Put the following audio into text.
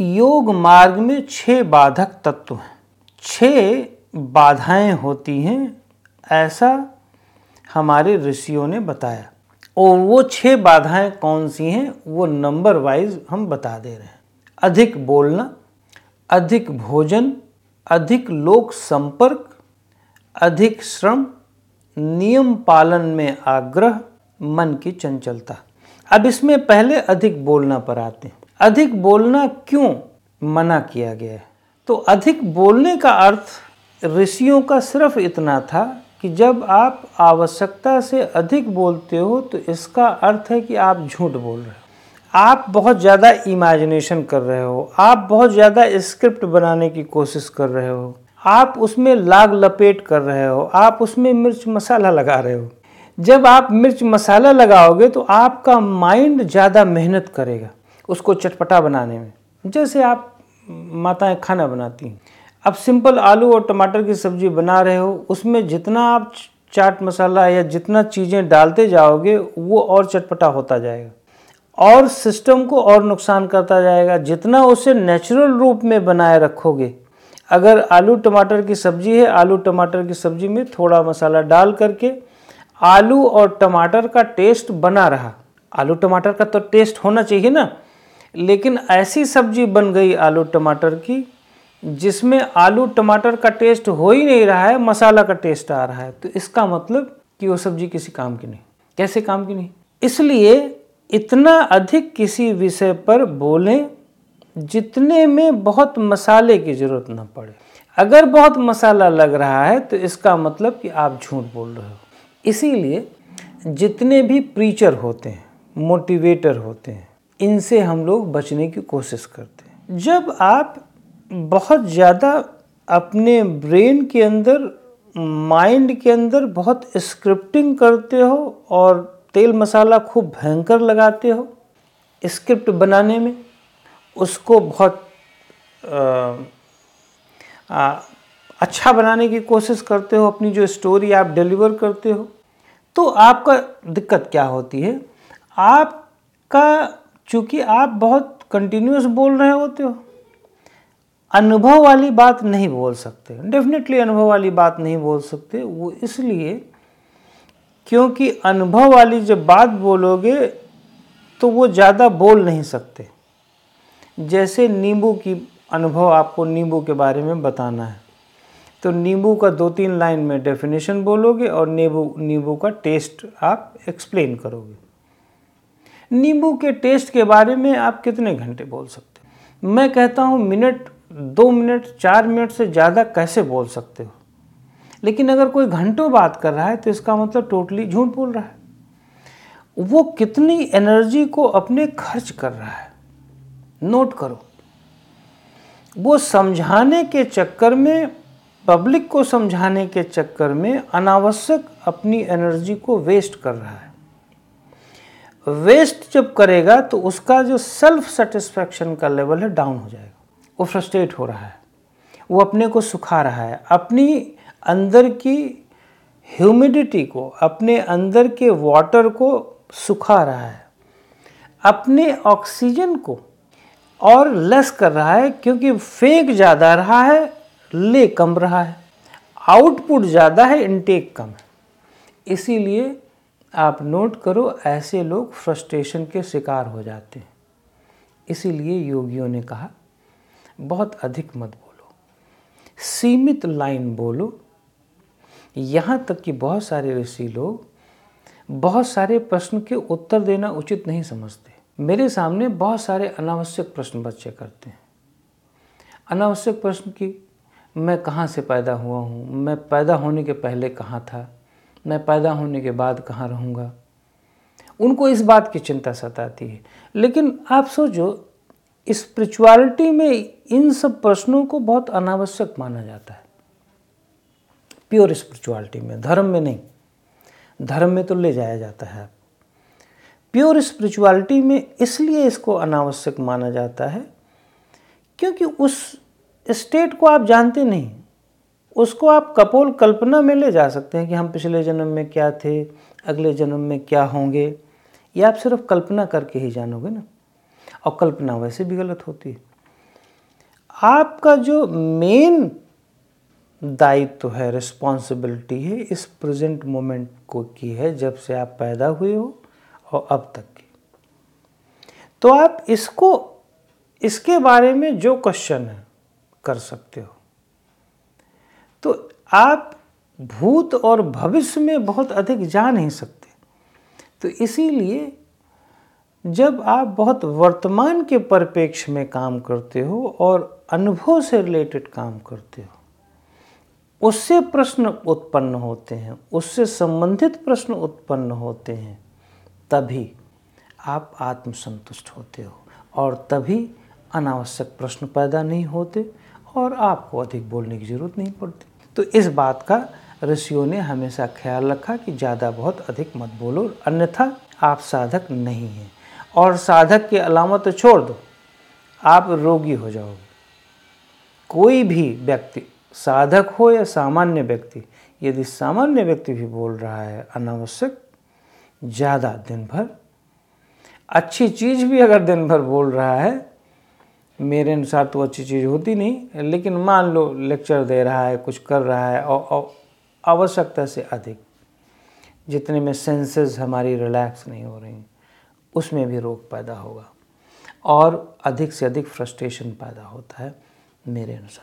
योग मार्ग में छह बाधक तत्व हैं। छह बाधाएँ होती हैं, ऐसा हमारे ऋषियों ने बताया। और वो छह बाधाएँ कौन सी हैं, वो नंबर वाइज हम बता दे रहे हैं। अधिक बोलना, अधिक भोजन, अधिक लोक संपर्क, अधिक श्रम, नियम पालन में आग्रह, मन की चंचलता। अब इसमें पहले अधिक बोलना पर आते हैं। अधिक बोलना क्यों मना किया गया है? तो अधिक बोलने का अर्थ ऋषियों का सिर्फ़ इतना था कि जब आप आवश्यकता से अधिक बोलते हो तो इसका अर्थ है कि आप झूठ बोल रहे हो। आप बहुत ज़्यादा इमेजिनेशन कर रहे हो। आप बहुत ज़्यादा स्क्रिप्ट बनाने की कोशिश कर रहे हो। आप उसमें लाग लपेट कर रहे हो। आप उसमें मिर्च मसाला लगा रहे हो। जब आप मिर्च मसाला लगाओगे तो आपका माइंड ज़्यादा मेहनत करेगा। उसको चटपटा बनाने में। जैसे आप माताएँ खाना बनाती हैं। अब सिंपल आलू और टमाटर की सब्ज़ी बना रहे हो, उसमें जितना आप चाट मसाला या जितना चीज़ें डालते जाओगे, वो और चटपटा होता जाएगा। और सिस्टम को और नुकसान करता जाएगा। जितना उसे नेचुरल रूप में बनाए रखोगे। अगर आलू टमाटर की सब्ज़ी है, आलू टमाटर की सब्ज़ी में थोड़ा मसाला डाल करके आलू और टमाटर का टेस्ट बना रहा। आलू टमाटर का तो टेस्ट होना चाहिए ना। लेकिन ऐसी सब्ज़ी बन गई आलू टमाटर की, जिसमें आलू टमाटर का टेस्ट हो ही नहीं रहा है, मसाला का टेस्ट आ रहा है। तो इसका मतलब कि वो सब्ज़ी किसी काम की नहीं। कैसे काम की नहीं? इसलिए इतना अधिक किसी विषय पर बोलें, जितने में बहुत मसाले की ज़रूरत ना पड़े। अगर बहुत मसाला लग रहा है तो इसका मतलब कि आप झूठ बोल रहे हो। इसीलिए जितने भी प्रीचर होते हैं मोटिवेटर होते हैं इनसे हम लोग बचने की कोशिश करते हैं। जब आप बहुत ज़्यादा अपने ब्रेन के अंदर माइंड के अंदर बहुत स्क्रिप्टिंग करते हो और तेल मसाला खूब भयंकर लगाते हो स्क्रिप्ट बनाने में उसको बहुत आ, आ, अच्छा बनाने की कोशिश करते हो अपनी जो स्टोरी आप डिलीवर करते हो तो आपका दिक्कत क्या होती है? आपका चूँकि आप बहुत कंटिन्यूस बोल रहे होते हो, अनुभव वाली बात नहीं बोल सकते। डेफिनेटली अनुभव वाली बात नहीं बोल सकते। वो इसलिए क्योंकि अनुभव वाली जब बात बोलोगे तो वो ज़्यादा बोल नहीं सकते। जैसे नींबू की, अनुभव आपको नींबू के बारे में बताना है। तो नींबू का दो तीन लाइन में डेफिनेशन बोलोगे और नींबू नींबू का टेस्ट आप एक्सप्लेन करोगे। नींबू के टेस्ट के बारे में आप कितने घंटे बोल सकते हो? मैं कहता हूँ मिनट, दो मिनट, चार मिनट से ज़्यादा कैसे बोल सकते हो? लेकिन अगर कोई घंटों बात कर रहा है तो इसका मतलब टोटली झूठ बोल रहा है। वो कितनी एनर्जी को अपने खर्च कर रहा है? नोट करो। वो समझाने के चक्कर में पब्लिक को समझाने के चक्कर में अनावश्यक अपनी एनर्जी को वेस्ट कर रहा है। वेस्ट जब करेगा तो उसका जो सेल्फ सेटिस्फैक्शन का लेवल है डाउन हो जाएगा। वो फ्रस्ट्रेट हो रहा है। वो अपने को सुखा रहा है। अपनी अंदर की ह्यूमिडिटी को, अपने अंदर के वाटर को सुखा रहा है। अपने ऑक्सीजन को और लेस कर रहा है क्योंकि फेंक ज़्यादा रहा है, ले कम रहा है। आउटपुट ज़्यादा है इनटेक कम है। इसीलिए आप नोट करो, ऐसे लोग फ्रस्ट्रेशन के शिकार हो जाते हैं। इसीलिए योगियों ने कहा, बहुत अधिक मत बोलो। सीमित लाइन बोलो। यहाँ तक कि बहुत सारे ऋषि लोग, बहुत सारे प्रश्न के उत्तर देना उचित नहीं समझते। मेरे सामने बहुत सारे अनावश्यक प्रश्न बच्चे करते हैं। अनावश्यक प्रश्न की, मैं कहाँ से पैदा हुआ हूँ? मैं पैदा होने के पहले कहाँ था? मैं पैदा होने के बाद कहाँ रहूँगा? उनको इस बात की चिंता सताती है। लेकिन आप सोचो स्पिरिचुअलिटी में इन सब प्रश्नों को बहुत अनावश्यक माना जाता है। प्योर स्पिरिचुअलिटी में, धर्म में नहीं। धर्म में तो ले जाया जाता है। प्योर स्पिरिचुअलिटी में इसलिए इसको अनावश्यक माना जाता है, क्योंकि उस स्टेट को आप जानते नहीं। उसको आप कपोल कल्पना में ले जा सकते हैं कि हम पिछले जन्म में क्या थे, अगले जन्म में क्या होंगे। ये आप सिर्फ़ कल्पना करके ही जानोगे ना। और कल्पना वैसे भी गलत होती है। आपका जो मेन दायित्व तो है रिस्पॉन्सिबिलिटी है, इस प्रेजेंट मोमेंट को की है, जब से आप पैदा हुए हो और अब तक की। तो आप इसको, इसके बारे में जो क्वेश्चन है, कर सकते हो। तो आप भूत और भविष्य में बहुत अधिक जा नहीं सकते। तो इसीलिए जब आप बहुत वर्तमान के परिप्रेक्ष्य में काम करते हो और अनुभव से रिलेटेड काम करते हो, उससे प्रश्न उत्पन्न होते हैं, उससे संबंधित प्रश्न उत्पन्न होते हैं, तभी आप आत्मसंतुष्ट होते हो और तभी अनावश्यक प्रश्न पैदा नहीं होते और आपको अधिक बोलने की ज़रूरत नहीं पड़ती। तो इस बात का ऋषियों ने हमेशा ख्याल रखा कि ज़्यादा बहुत अधिक मत बोलो, अन्यथा आप साधक नहीं हैं। और साधक की अलामत छोड़ दो, आप रोगी हो जाओगे। कोई भी व्यक्ति, साधक हो या सामान्य व्यक्ति, यदि सामान्य व्यक्ति भी बोल रहा है, अनावश्यक, ज़्यादा दिन भर, अच्छी चीज़ भी अगर दिन भर बोल रहा है मेरे अनुसार तो अच्छी चीज़ होती नहीं, लेकिन मान लो लेक्चर दे रहा है, कुछ कर रहा है और आवश्यकता से अधिक। जितने में सेंसेस हमारी रिलैक्स नहीं हो रही, उसमें भी रोग पैदा होगा। और अधिक से अधिक फ्रस्ट्रेशन पैदा होता है मेरे अनुसार।